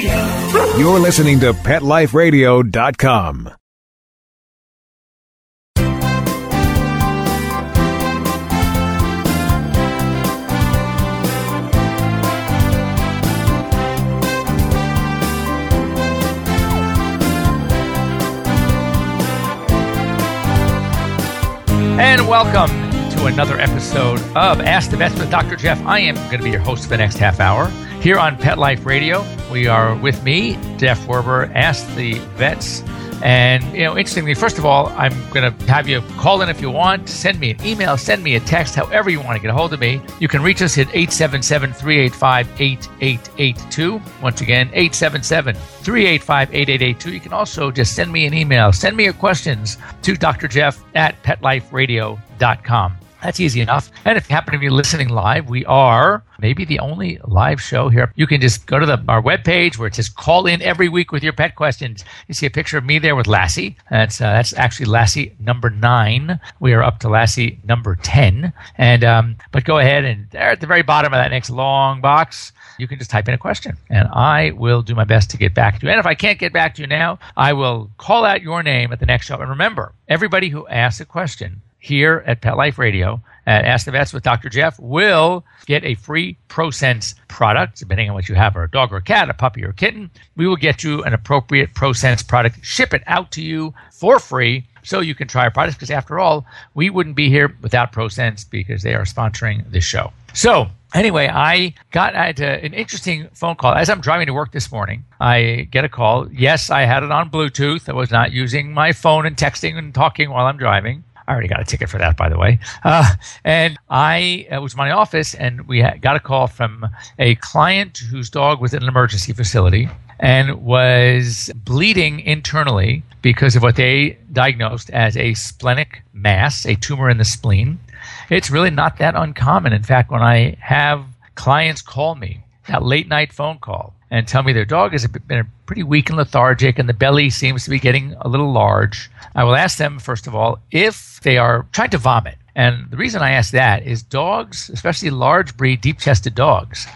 You're listening to PetLifeRadio.com. And welcome to another episode of Ask the Vets with Dr. Jeff. I am going to be your host for the next half hour here on Pet Life Radio. We are with me, Jeff Werber, Ask the Vets. And, you know, interestingly, first of all, I'm going to have you call in if you want, send me an email, send me a text, however you want to get a hold of me. You can reach us at 877 385 8882. Once again, 877 385 8882. You can also just send me an email, send me your questions to Dr. Jeff at petliferadio.com. That's easy enough. And if you happen to be listening live, we are maybe the only live show here. You can just go to the, our webpage where it says call in every week with your pet questions. You see a picture of me there with Lassie. That's, uh, that's actually Lassie number nine. We are up to Lassie number 10. And, um, but go ahead and there at the very bottom of that next long box, you can just type in a question and I will do my best to get back to you. And if I can't get back to you now, I will call out your name at the next show. And remember, everybody who asks a question here at Pet Life Radio at Ask the Vets with Dr. Jeff will get a free ProSense product, depending on what you have, or a dog or a cat, a puppy or a kitten. We will get you an appropriate ProSense product, ship it out to you for free so you can try our products because after all, we wouldn't be here without ProSense because they are sponsoring this show. So anyway, I got I had a, an interesting phone call as I'm driving to work this morning. I get a call. Yes, I had it on Bluetooth. I was not using my phone and texting and talking while I'm driving. I already got a ticket for that, by the way. Uh, and I it was in my office, and we got a call from a client whose dog was in an emergency facility and was bleeding internally because of what they diagnosed as a splenic mass, a tumor in the spleen. It's really not that uncommon. In fact, when I have clients call me, that late night phone call, and tell me their dog has been pretty weak and lethargic and the belly seems to be getting a little large, I will ask them, first of all, if they are trying to vomit. And the reason I ask that is dogs, especially large breed, deep chested dogs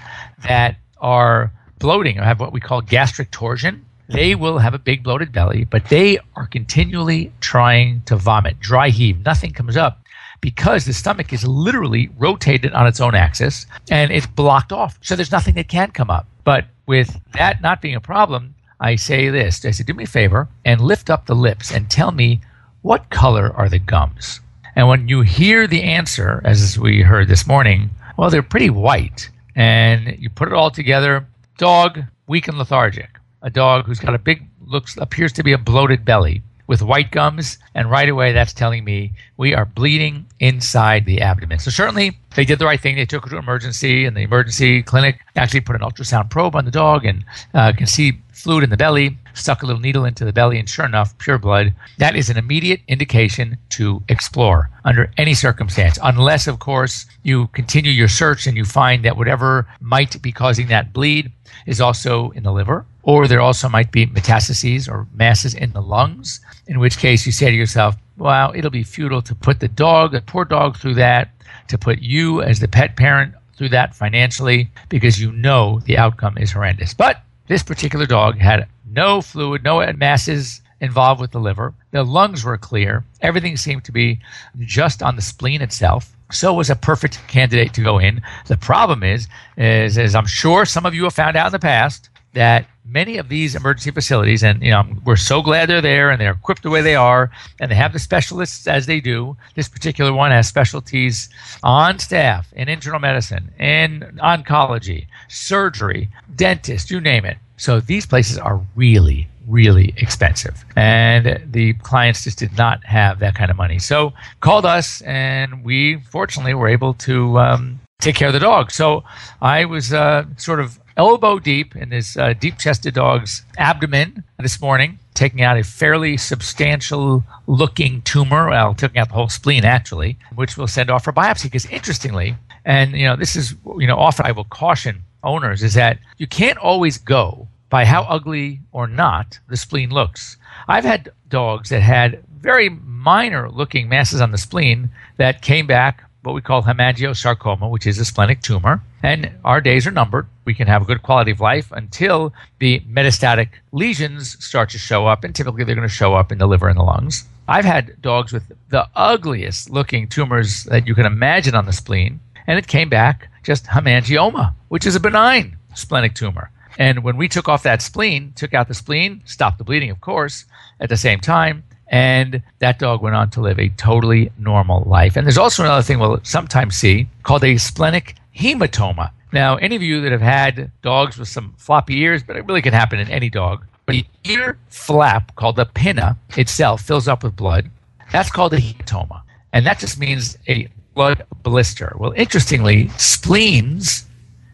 that are bloating or have what we call gastric torsion, they will have a big bloated belly, but they are continually trying to vomit, dry heave. Nothing comes up because the stomach is literally rotated on its own axis and it's blocked off. So there's nothing that can come up. But with that not being a problem, I say this I say, do me a favor and lift up the lips and tell me what color are the gums? And when you hear the answer, as we heard this morning, well, they're pretty white. And you put it all together dog, weak and lethargic. A dog who's got a big, looks, appears to be a bloated belly with white gums, and right away that's telling me we are bleeding inside the abdomen. So certainly they did the right thing. They took her to emergency, and the emergency clinic actually put an ultrasound probe on the dog and uh, can see fluid in the belly, stuck a little needle into the belly, and sure enough, pure blood. That is an immediate indication to explore under any circumstance, unless, of course, you continue your search and you find that whatever might be causing that bleed is also in the liver, or there also might be metastases or masses in the lungs in which case you say to yourself, well, it'll be futile to put the dog, the poor dog, through that, to put you as the pet parent through that financially, because you know the outcome is horrendous. But this particular dog had no fluid, no masses involved with the liver. The lungs were clear. Everything seemed to be just on the spleen itself. So was a perfect candidate to go in. The problem is, is as I'm sure some of you have found out in the past, that many of these emergency facilities, and you know, we're so glad they're there and they're equipped the way they are, and they have the specialists as they do. This particular one has specialties on staff in internal medicine, in oncology, surgery, dentist, you name it. So these places are really, really expensive. And the clients just did not have that kind of money. So called us, and we fortunately were able to um, take care of the dog. So I was uh, sort of elbow deep in this uh, deep chested dog's abdomen this morning, taking out a fairly substantial looking tumor. Well, taking out the whole spleen, actually, which we'll send off for biopsy. Because interestingly, and you know, this is, you know, often I will caution owners is that you can't always go by how ugly or not the spleen looks. I've had dogs that had very minor looking masses on the spleen that came back what we call hemangiosarcoma, which is a splenic tumor. And our days are numbered. We can have a good quality of life until the metastatic lesions start to show up, and typically they're going to show up in the liver and the lungs. I've had dogs with the ugliest looking tumors that you can imagine on the spleen, and it came back just hemangioma, which is a benign splenic tumor. And when we took off that spleen, took out the spleen, stopped the bleeding, of course, at the same time, and that dog went on to live a totally normal life. And there's also another thing we'll sometimes see called a splenic hematoma. Now, any of you that have had dogs with some floppy ears, but it really can happen in any dog, but the ear flap called the pinna itself fills up with blood. That's called a hematoma. And that just means a blood blister. Well, interestingly, spleens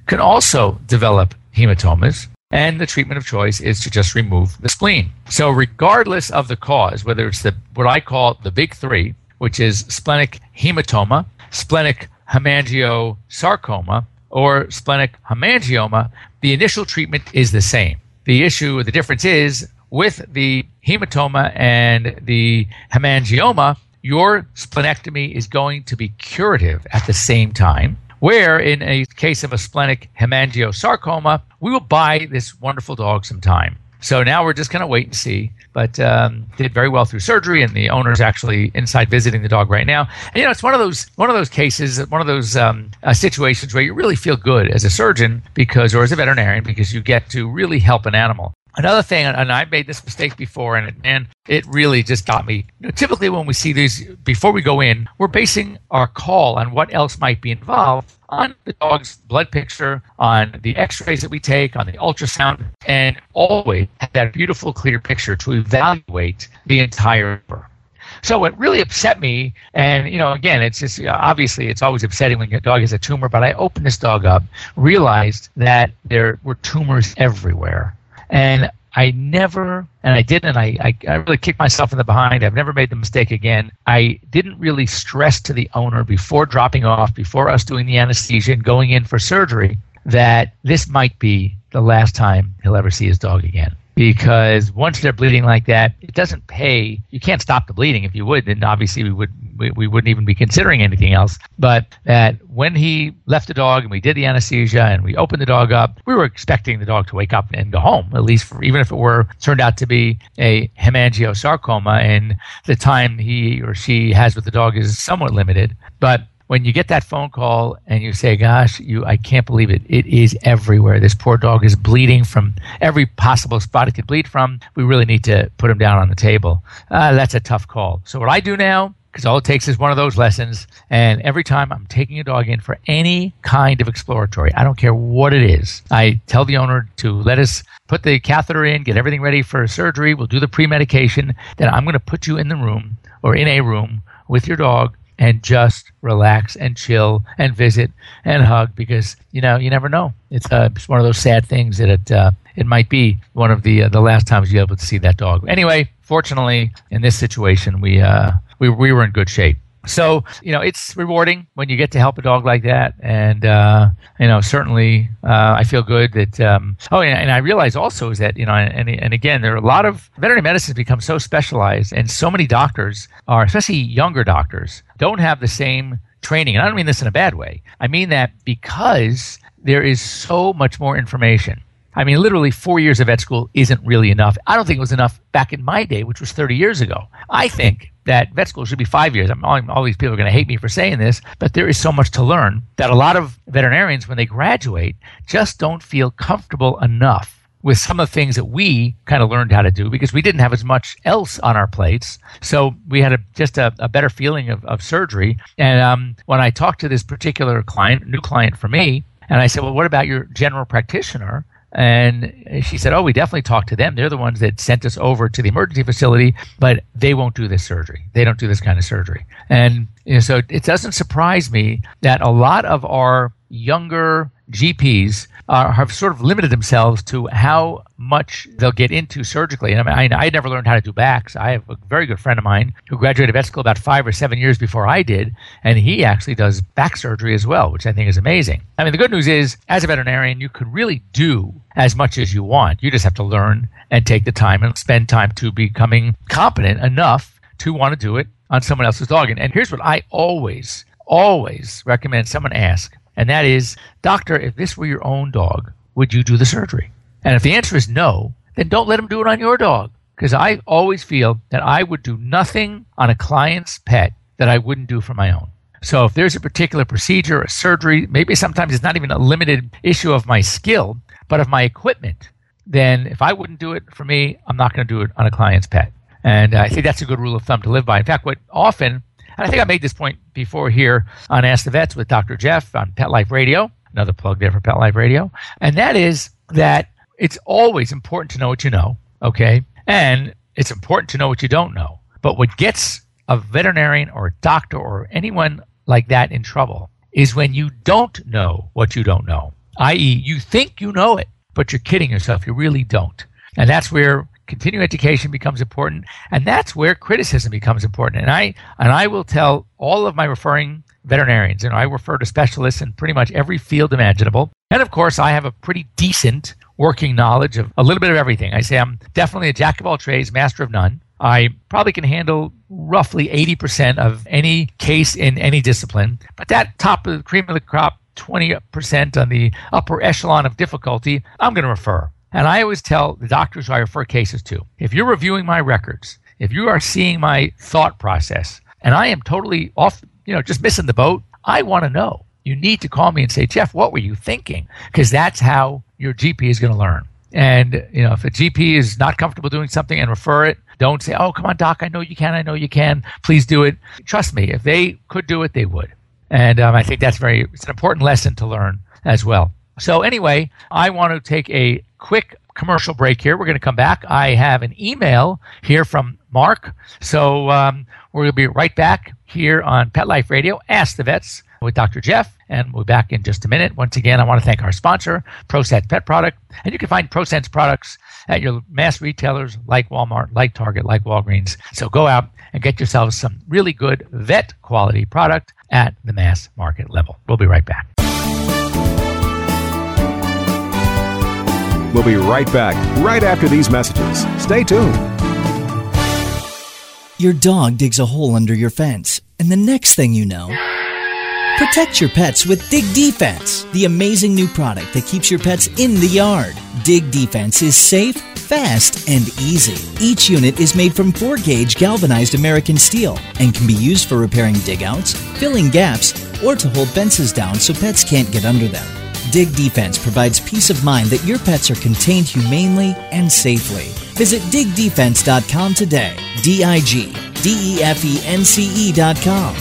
can also develop hematomas. And the treatment of choice is to just remove the spleen. So, regardless of the cause, whether it's the what I call the big three, which is splenic hematoma, splenic hemangiosarcoma, or splenic hemangioma, the initial treatment is the same. The issue, the difference is with the hematoma and the hemangioma, your splenectomy is going to be curative at the same time where in a case of a splenic hemangiosarcoma, we will buy this wonderful dog some time. So now we're just going to wait and see. But um, did very well through surgery, and the owner's actually inside visiting the dog right now. And you know, it's one of those one of those cases, one of those um, uh, situations where you really feel good as a surgeon because, or as a veterinarian, because you get to really help an animal. Another thing, and I made this mistake before, and and it really just got me. You know, typically, when we see these before we go in, we're basing our call on what else might be involved on the dog's blood picture, on the X-rays that we take, on the ultrasound, and always have that beautiful, clear picture to evaluate the entire. So it really upset me, and you know, again, it's just obviously it's always upsetting when your dog has a tumor. But I opened this dog up, realized that there were tumors everywhere and I never, and I didn't, and I, I, I, really kicked myself in the behind. I've never made the mistake again. I didn't really stress to the owner before dropping off, before us doing the anesthesia and going in for surgery, that this might be the last time he'll ever see his dog again because once they're bleeding like that, it doesn't pay. You can't stop the bleeding. If you would, then obviously we would we, we wouldn't even be considering anything else. But that when he left the dog and we did the anesthesia and we opened the dog up, we were expecting the dog to wake up and go home. At least for, even if it were turned out to be a hemangiosarcoma, and the time he or she has with the dog is somewhat limited. But when you get that phone call and you say, "Gosh, you, I can't believe it! It is everywhere. This poor dog is bleeding from every possible spot it could bleed from. We really need to put him down on the table." Uh, that's a tough call. So what I do now, because all it takes is one of those lessons, and every time I'm taking a dog in for any kind of exploratory, I don't care what it is, I tell the owner to let us put the catheter in, get everything ready for surgery. We'll do the pre-medication. Then I'm going to put you in the room or in a room with your dog and just relax and chill and visit and hug because you know you never know. It's, uh, it's one of those sad things that it uh, it might be one of the uh, the last times you're able to see that dog. Anyway, fortunately, in this situation, we uh, we we were in good shape. So you know it's rewarding when you get to help a dog like that, and uh, you know certainly uh, I feel good that. Um, oh, and, and, I realize also is that you know, and and again, there are a lot of veterinary medicine has become so specialized, and so many doctors are, especially younger doctors, don't have the same training. And I don't mean this in a bad way. I mean that because there is so much more information. I mean, literally four years of vet school isn't really enough. I don't think it was enough back in my day, which was 30 years ago. I think that vet school should be five years. I'm, all, all these people are going to hate me for saying this, but there is so much to learn that a lot of veterinarians, when they graduate, just don't feel comfortable enough with some of the things that we kind of learned how to do because we didn't have as much else on our plates. So we had a, just a, a better feeling of, of surgery. And um, when I talked to this particular client, new client for me, and I said, Well, what about your general practitioner? And she said, Oh, we definitely talked to them. They're the ones that sent us over to the emergency facility, but they won't do this surgery. They don't do this kind of surgery. And you know, so it doesn't surprise me that a lot of our younger GPs uh, have sort of limited themselves to how much they'll get into surgically. And I mean, I, I never learned how to do backs. I have a very good friend of mine who graduated vet school about five or seven years before I did, and he actually does back surgery as well, which I think is amazing. I mean, the good news is, as a veterinarian, you can really do as much as you want. You just have to learn and take the time and spend time to becoming competent enough to want to do it on someone else's dog. And, and here's what I always always recommend someone ask, and that is, Doctor, if this were your own dog, would you do the surgery? And if the answer is no, then don't let him do it on your dog. Because I always feel that I would do nothing on a client's pet that I wouldn't do for my own. So if there's a particular procedure, a surgery, maybe sometimes it's not even a limited issue of my skill, but of my equipment, then if I wouldn't do it for me, I'm not going to do it on a client's pet. And I think that's a good rule of thumb to live by. In fact, what often, and I think I made this point before here on Ask the Vets with Dr. Jeff on Pet Life Radio, another plug there for Pet Life Radio, and that is that it's always important to know what you know, okay? And it's important to know what you don't know. But what gets a veterinarian or a doctor or anyone like that in trouble is when you don't know what you don't know, i.e., you think you know it, but you're kidding yourself. You really don't. And that's where continuing education becomes important and that's where criticism becomes important and i and i will tell all of my referring veterinarians and i refer to specialists in pretty much every field imaginable and of course i have a pretty decent working knowledge of a little bit of everything i say i'm definitely a jack of all trades master of none I probably can handle roughly 80% of any case in any discipline. But that top of the cream of the crop, 20% on the upper echelon of difficulty, I'm going to refer. And I always tell the doctors who I refer cases to if you're reviewing my records, if you are seeing my thought process, and I am totally off, you know, just missing the boat, I want to know. You need to call me and say, Jeff, what were you thinking? Because that's how your GP is going to learn. And, you know, if a GP is not comfortable doing something and refer it, don't say, oh, come on, doc, I know you can, I know you can. Please do it. Trust me, if they could do it, they would. And um, I think that's very, it's an important lesson to learn as well. So, anyway, I want to take a quick commercial break here. We're going to come back. I have an email here from Mark. So, um, we're going to be right back here on Pet Life Radio. Ask the Vets with Dr. Jeff, and we'll be back in just a minute. Once again, I want to thank our sponsor, ProSense Pet Product, and you can find ProSense products at your mass retailers like Walmart, like Target, like Walgreens. So go out and get yourselves some really good vet quality product at the mass market level. We'll be right back. We'll be right back right after these messages. Stay tuned. Your dog digs a hole under your fence, and the next thing you know, protect your pets with Dig Defense, the amazing new product that keeps your pets in the yard. Dig Defense is safe, fast, and easy. Each unit is made from 4 gauge galvanized American steel and can be used for repairing digouts, filling gaps, or to hold fences down so pets can't get under them. Dig Defense provides peace of mind that your pets are contained humanely and safely. Visit digdefense.com today. D I G D E F E N C E.com.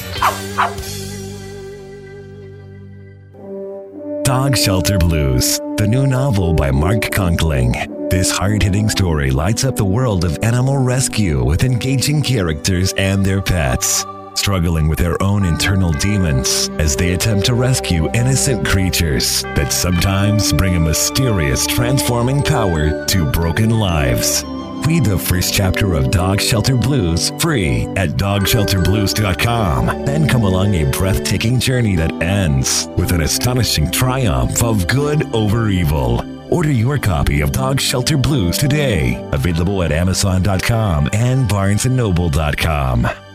Dog Shelter Blues, the new novel by Mark Conkling. This hard hitting story lights up the world of animal rescue with engaging characters and their pets struggling with their own internal demons as they attempt to rescue innocent creatures that sometimes bring a mysterious transforming power to broken lives. Read the first chapter of Dog Shelter Blues free at dogshelterblues.com. Then come along a breathtaking journey that ends with an astonishing triumph of good over evil. Order your copy of Dog Shelter Blues today. Available at Amazon.com and BarnesandNoble.com.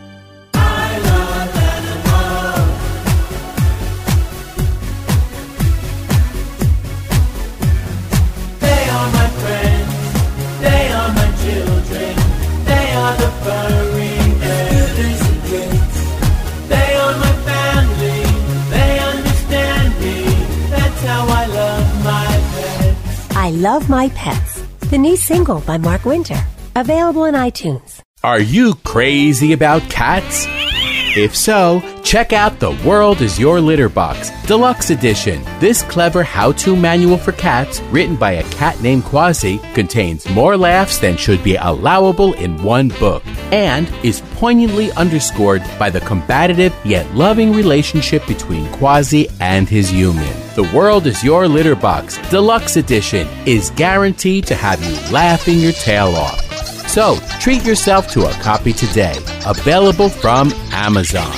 My Pets, the new single by Mark Winter, available in iTunes. Are you crazy about cats? If so, check out The World is Your Litter Box, Deluxe Edition. This clever how to manual for cats, written by a cat named Quasi, contains more laughs than should be allowable in one book, and is poignantly underscored by the combative yet loving relationship between Quasi and his human. The World is Your Litter Box, Deluxe Edition, is guaranteed to have you laughing your tail off. So, treat yourself to a copy today. Available from Amazon.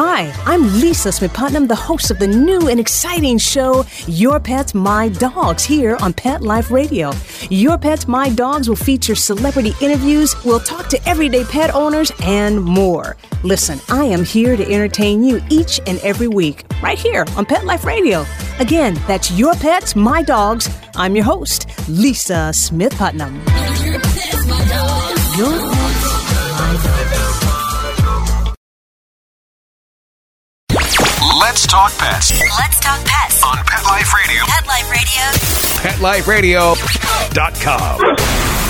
Hi, I'm Lisa Smith Putnam, the host of the new and exciting show, Your Pets, My Dogs, here on Pet Life Radio. Your Pets, My Dogs will feature celebrity interviews, we'll talk to everyday pet owners, and more. Listen, I am here to entertain you each and every week, right here on Pet Life Radio. Again, that's Your Pets, My Dogs. I'm your host, Lisa Smith Putnam. Your Pets, My Dogs. Let's talk pets. Let's talk pets on Pet Life Radio. Pet Life Radio. PetLifeRadio.com.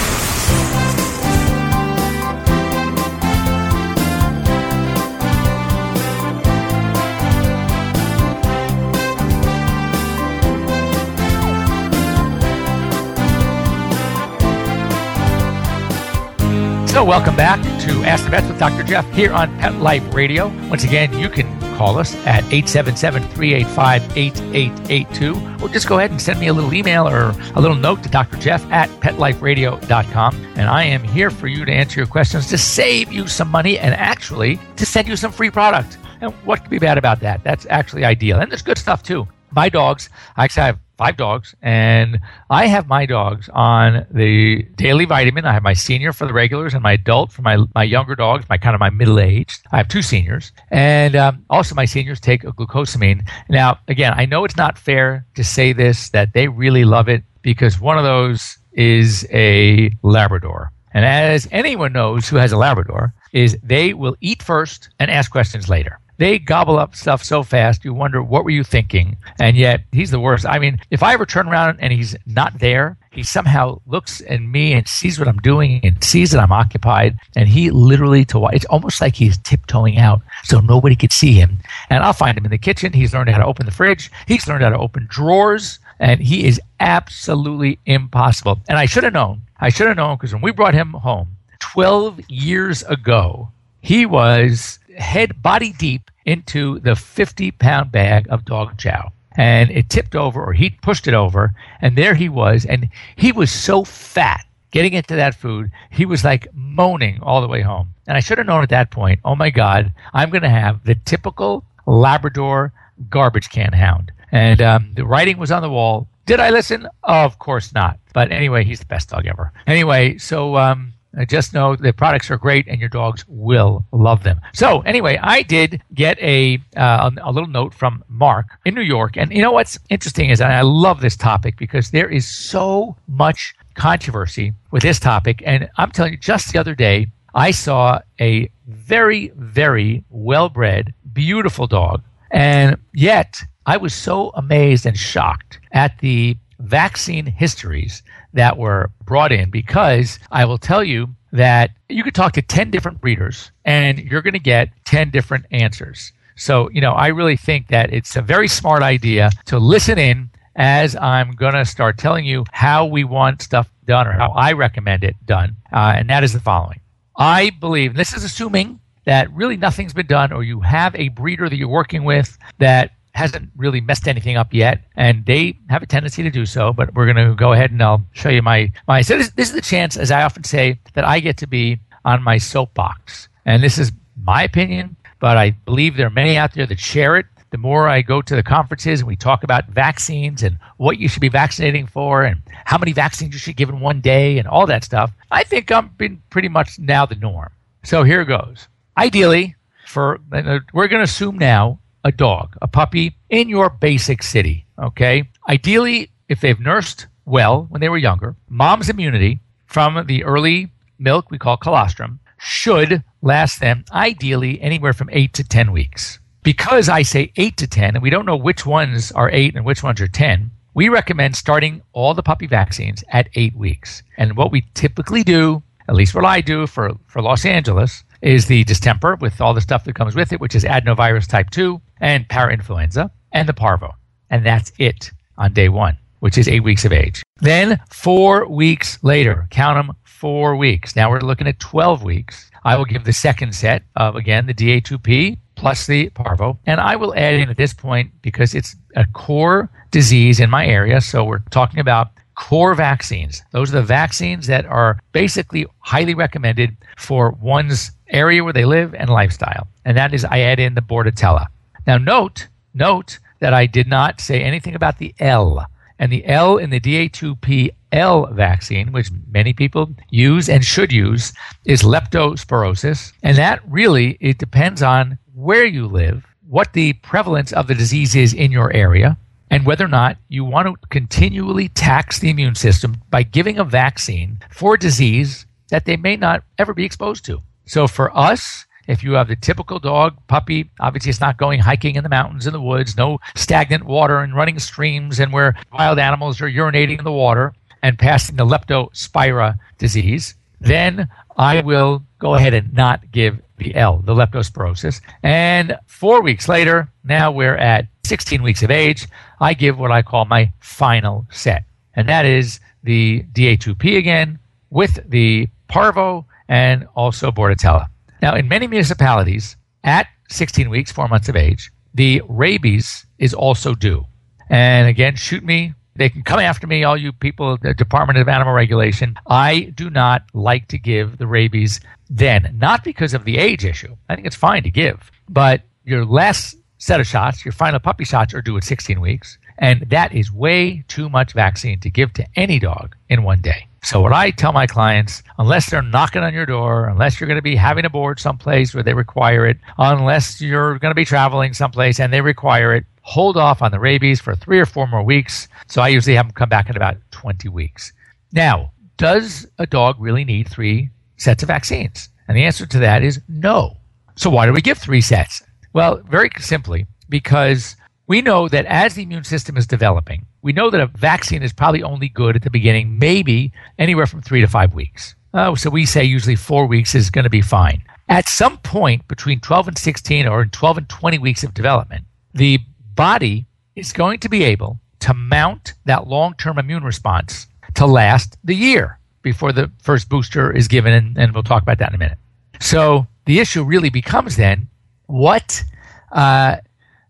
So, welcome back to Ask the Vets with Dr. Jeff here on Pet Life Radio. Once again, you can call us at 877 385 8882, or just go ahead and send me a little email or a little note to Dr. Jeff at petliferadio.com. And I am here for you to answer your questions to save you some money and actually to send you some free product. And what could be bad about that? That's actually ideal. And there's good stuff too. My dogs, I actually have five dogs, and I have my dogs on the daily vitamin. I have my senior for the regulars and my adult for my, my younger dogs, my kind of my middle aged. I have two seniors, and um, also my seniors take a glucosamine. Now, again, I know it's not fair to say this that they really love it because one of those is a Labrador. And as anyone knows who has a Labrador, is they will eat first and ask questions later. They gobble up stuff so fast, you wonder, what were you thinking? And yet, he's the worst. I mean, if I ever turn around and he's not there, he somehow looks at me and sees what I'm doing and sees that I'm occupied. And he literally, to it's almost like he's tiptoeing out so nobody could see him. And I'll find him in the kitchen. He's learned how to open the fridge, he's learned how to open drawers. And he is absolutely impossible. And I should have known. I should have known because when we brought him home 12 years ago, he was head body deep into the 50 pound bag of dog chow. And it tipped over, or he pushed it over, and there he was. And he was so fat getting into that food, he was like moaning all the way home. And I should have known at that point, oh my God, I'm going to have the typical Labrador garbage can hound. And um, the writing was on the wall. Did I listen? Of course not. But anyway, he's the best dog ever. Anyway, so um, just know the products are great and your dogs will love them. So, anyway, I did get a, uh, a little note from Mark in New York. And you know what's interesting is I love this topic because there is so much controversy with this topic. And I'm telling you, just the other day, I saw a very, very well bred, beautiful dog. And yet, I was so amazed and shocked at the vaccine histories that were brought in because I will tell you that you could talk to 10 different breeders and you're going to get 10 different answers. So, you know, I really think that it's a very smart idea to listen in as I'm going to start telling you how we want stuff done or how I recommend it done. Uh, and that is the following I believe, this is assuming that really nothing's been done or you have a breeder that you're working with that hasn't really messed anything up yet, and they have a tendency to do so. But we're going to go ahead and I'll show you my my. So this, this is the chance, as I often say, that I get to be on my soapbox, and this is my opinion. But I believe there are many out there that share it. The more I go to the conferences and we talk about vaccines and what you should be vaccinating for and how many vaccines you should give in one day and all that stuff, I think I'm been pretty much now the norm. So here goes. Ideally, for uh, we're going to assume now a dog, a puppy in your basic city. Okay. Ideally, if they've nursed well when they were younger, mom's immunity from the early milk we call colostrum should last them ideally anywhere from eight to 10 weeks. Because I say eight to 10, and we don't know which ones are eight and which ones are 10, we recommend starting all the puppy vaccines at eight weeks. And what we typically do, at least what I do for, for Los Angeles, is the distemper with all the stuff that comes with it, which is adenovirus type 2 and parainfluenza, and the parvo. And that's it on day one, which is eight weeks of age. Then, four weeks later, count them four weeks. Now we're looking at 12 weeks. I will give the second set of, again, the DA2P plus the parvo. And I will add in at this point, because it's a core disease in my area, so we're talking about core vaccines. Those are the vaccines that are basically highly recommended for one's area where they live and lifestyle. And that is, I add in the Bordetella. Now, note, note that I did not say anything about the L. And the L in the DA2P L vaccine, which many people use and should use, is leptospirosis. And that really, it depends on where you live, what the prevalence of the disease is in your area, and whether or not you want to continually tax the immune system by giving a vaccine for a disease that they may not ever be exposed to. So for us, if you have the typical dog, puppy, obviously it's not going hiking in the mountains, in the woods, no stagnant water and running streams and where wild animals are urinating in the water and passing the leptospira disease, then I will go ahead and not give the L, the leptospirosis. And four weeks later, now we're at 16 weeks of age, I give what I call my final set. And that is the DA2P again with the Parvo and also Bordetella. Now, in many municipalities, at 16 weeks, four months of age, the rabies is also due. And again, shoot me. They can come after me, all you people, the Department of Animal Regulation. I do not like to give the rabies then, not because of the age issue. I think it's fine to give, but your last set of shots, your final puppy shots, are due at 16 weeks. And that is way too much vaccine to give to any dog in one day. So, what I tell my clients, unless they're knocking on your door, unless you're going to be having a board someplace where they require it, unless you're going to be traveling someplace and they require it, hold off on the rabies for three or four more weeks. So, I usually have them come back in about 20 weeks. Now, does a dog really need three sets of vaccines? And the answer to that is no. So, why do we give three sets? Well, very simply, because we know that as the immune system is developing, we know that a vaccine is probably only good at the beginning, maybe anywhere from three to five weeks. Uh, so we say usually four weeks is going to be fine. At some point between 12 and 16 or 12 and 20 weeks of development, the body is going to be able to mount that long term immune response to last the year before the first booster is given. And, and we'll talk about that in a minute. So the issue really becomes then what uh,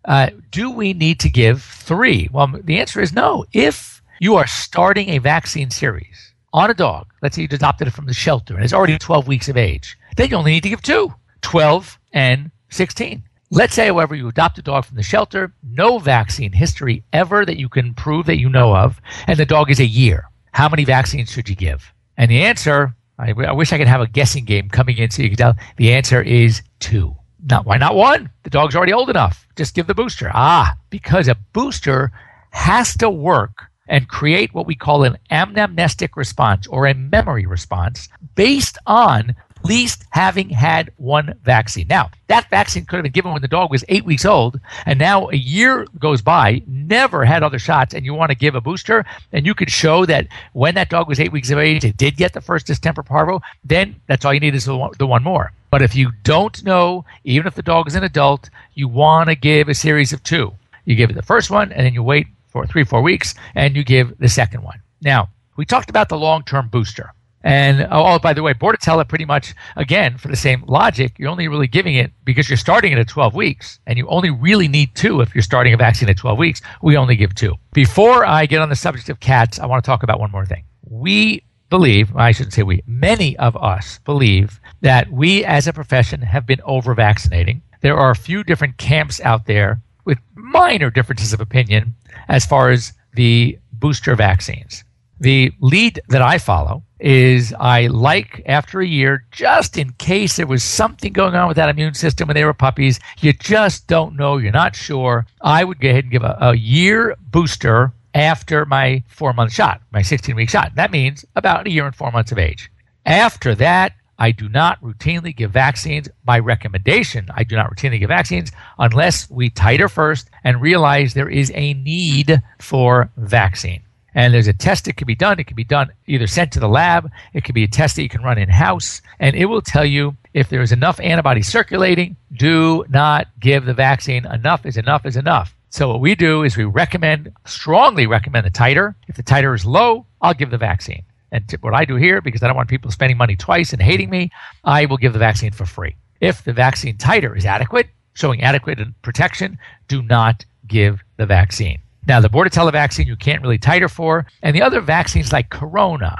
uh, do we need to give three? Well, the answer is no. If you are starting a vaccine series on a dog, let's say you adopted it from the shelter and it's already 12 weeks of age, then you only need to give two 12 and 16. Let's say, however, you adopt a dog from the shelter, no vaccine history ever that you can prove that you know of, and the dog is a year. How many vaccines should you give? And the answer, I, I wish I could have a guessing game coming in so you could tell. The answer is two. Not why not one? The dog's already old enough. Just give the booster. Ah, because a booster has to work and create what we call an anamnestic response or a memory response based on least having had one vaccine. Now, that vaccine could have been given when the dog was eight weeks old, and now a year goes by, never had other shots, and you want to give a booster, and you could show that when that dog was eight weeks of age, it did get the first distemper parvo, then that's all you need is the one, the one more. But if you don't know, even if the dog is an adult, you want to give a series of two. You give it the first one, and then you wait for three, four weeks, and you give the second one. Now, we talked about the long term booster. And oh, oh, by the way, Bordetella pretty much, again, for the same logic, you're only really giving it because you're starting it at 12 weeks, and you only really need two if you're starting a vaccine at 12 weeks. We only give two. Before I get on the subject of cats, I want to talk about one more thing. We believe, I shouldn't say we, many of us believe that we as a profession have been over vaccinating. There are a few different camps out there with minor differences of opinion as far as the booster vaccines. The lead that I follow is I like after a year, just in case there was something going on with that immune system when they were puppies, you just don't know, you're not sure. I would go ahead and give a, a year booster after my four month shot, my 16 week shot. That means about a year and four months of age. After that, I do not routinely give vaccines. By recommendation, I do not routinely give vaccines unless we titer first and realize there is a need for vaccine. And there's a test that can be done. It can be done either sent to the lab, it can be a test that you can run in house, and it will tell you if there is enough antibody circulating. Do not give the vaccine. Enough is enough is enough. So what we do is we recommend, strongly recommend the titer. If the titer is low, I'll give the vaccine. And what I do here, because I don't want people spending money twice and hating me, I will give the vaccine for free. If the vaccine titer is adequate, showing adequate protection, do not give the vaccine. Now, the Bordetella vaccine you can't really titer for, and the other vaccines like Corona,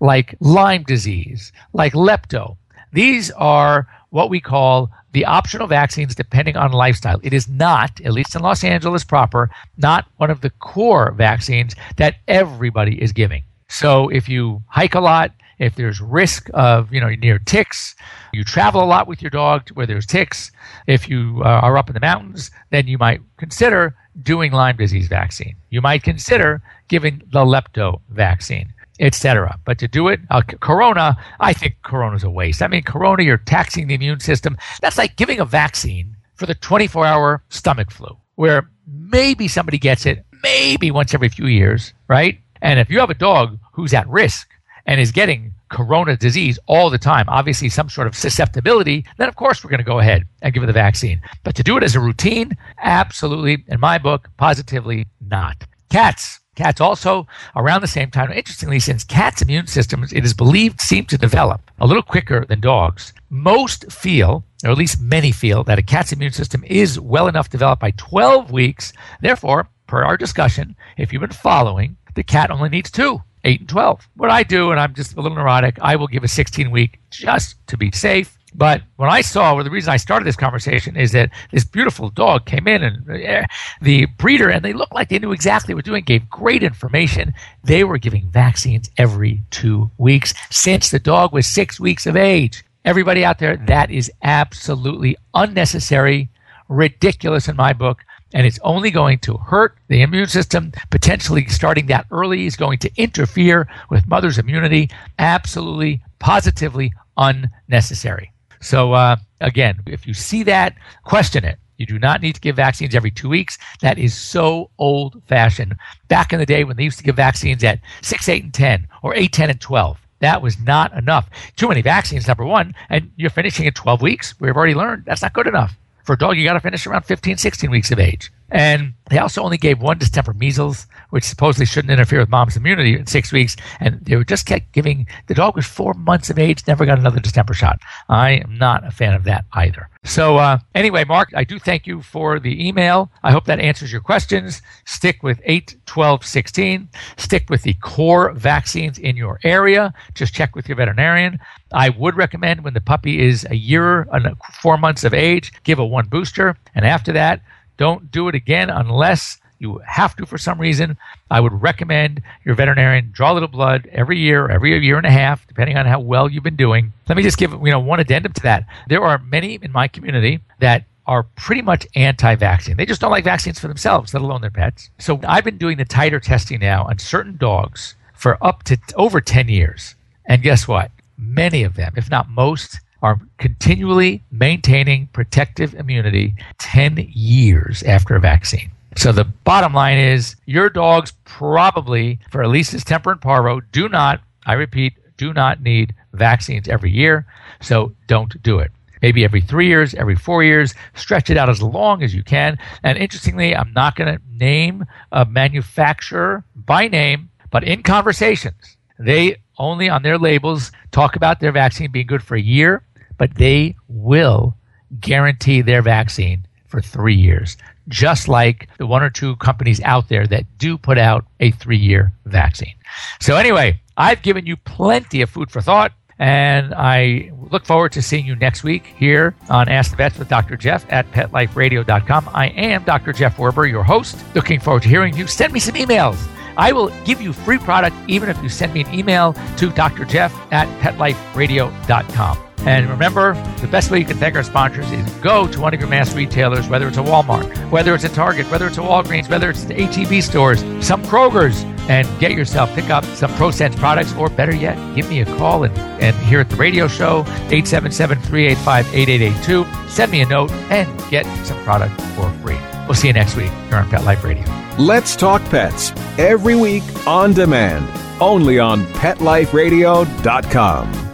like Lyme disease, like Lepto, these are what we call the optional vaccines depending on lifestyle. It is not, at least in Los Angeles proper, not one of the core vaccines that everybody is giving. So if you hike a lot, if there's risk of, you know, near ticks, you travel a lot with your dog where there's ticks, if you uh, are up in the mountains, then you might consider doing Lyme disease vaccine. You might consider giving the lepto vaccine etc. But to do it, uh, corona, I think corona's a waste. I mean, corona, you're taxing the immune system. That's like giving a vaccine for the 24 hour stomach flu, where maybe somebody gets it, maybe once every few years, right? And if you have a dog who's at risk and is getting corona disease all the time, obviously some sort of susceptibility, then of course we're going to go ahead and give it the vaccine. But to do it as a routine, absolutely, in my book, positively not. Cats. Cats also around the same time. Interestingly, since cats' immune systems, it is believed, seem to develop a little quicker than dogs. Most feel, or at least many feel, that a cat's immune system is well enough developed by 12 weeks. Therefore, per our discussion, if you've been following, the cat only needs two. 8 and 12. What I do, and I'm just a little neurotic, I will give a 16 week just to be safe. But what I saw, well, the reason I started this conversation is that this beautiful dog came in and uh, the breeder, and they looked like they knew exactly what they were doing, gave great information. They were giving vaccines every two weeks since the dog was six weeks of age. Everybody out there, that is absolutely unnecessary, ridiculous in my book and it's only going to hurt the immune system. Potentially starting that early is going to interfere with mother's immunity. Absolutely, positively unnecessary. So, uh, again, if you see that, question it. You do not need to give vaccines every two weeks. That is so old fashioned. Back in the day when they used to give vaccines at 6, 8, and 10, or 8, 10, and 12, that was not enough. Too many vaccines, number one, and you're finishing at 12 weeks. We've already learned that's not good enough. For a dog, you got to finish around 15, 16 weeks of age. And they also only gave one distemper measles, which supposedly shouldn't interfere with mom's immunity in six weeks. And they were just kept giving the dog was four months of age, never got another distemper shot. I am not a fan of that either. So uh, anyway, Mark, I do thank you for the email. I hope that answers your questions. Stick with 8, 12, 16. Stick with the core vaccines in your area. Just check with your veterinarian. I would recommend when the puppy is a year, and four months of age, give a one booster. And after that, don't do it again unless you have to for some reason. I would recommend your veterinarian draw a little blood every year, every year and a half, depending on how well you've been doing. Let me just give you know one addendum to that. There are many in my community that are pretty much anti-vaccine. They just don't like vaccines for themselves, let alone their pets. So I've been doing the titer testing now on certain dogs for up to over 10 years. And guess what? Many of them, if not most, are continually maintaining protective immunity 10 years after a vaccine. So the bottom line is your dogs probably, for at least distemper and parvo, do not, I repeat, do not need vaccines every year. So don't do it. Maybe every three years, every four years, stretch it out as long as you can. And interestingly, I'm not going to name a manufacturer by name, but in conversations, they only on their labels talk about their vaccine being good for a year but they will guarantee their vaccine for three years, just like the one or two companies out there that do put out a three year vaccine. So, anyway, I've given you plenty of food for thought. And I look forward to seeing you next week here on Ask the Vets with Dr. Jeff at PetLifeRadio.com. I am Dr. Jeff Werber, your host. Looking forward to hearing you. Send me some emails. I will give you free product even if you send me an email to Dr. Jeff at PetLifeRadio.com. And remember, the best way you can thank our sponsors is go to one of your mass retailers, whether it's a Walmart, whether it's a Target, whether it's a Walgreens, whether it's the HEB stores, some Kroger's, and get yourself, pick up some ProSense products, or better yet, give me a call and, and here at the radio show, 877-385-8882. Send me a note and get some product for free. We'll see you next week here on Pet Life Radio. Let's talk pets every week on demand, only on PetLifeRadio.com.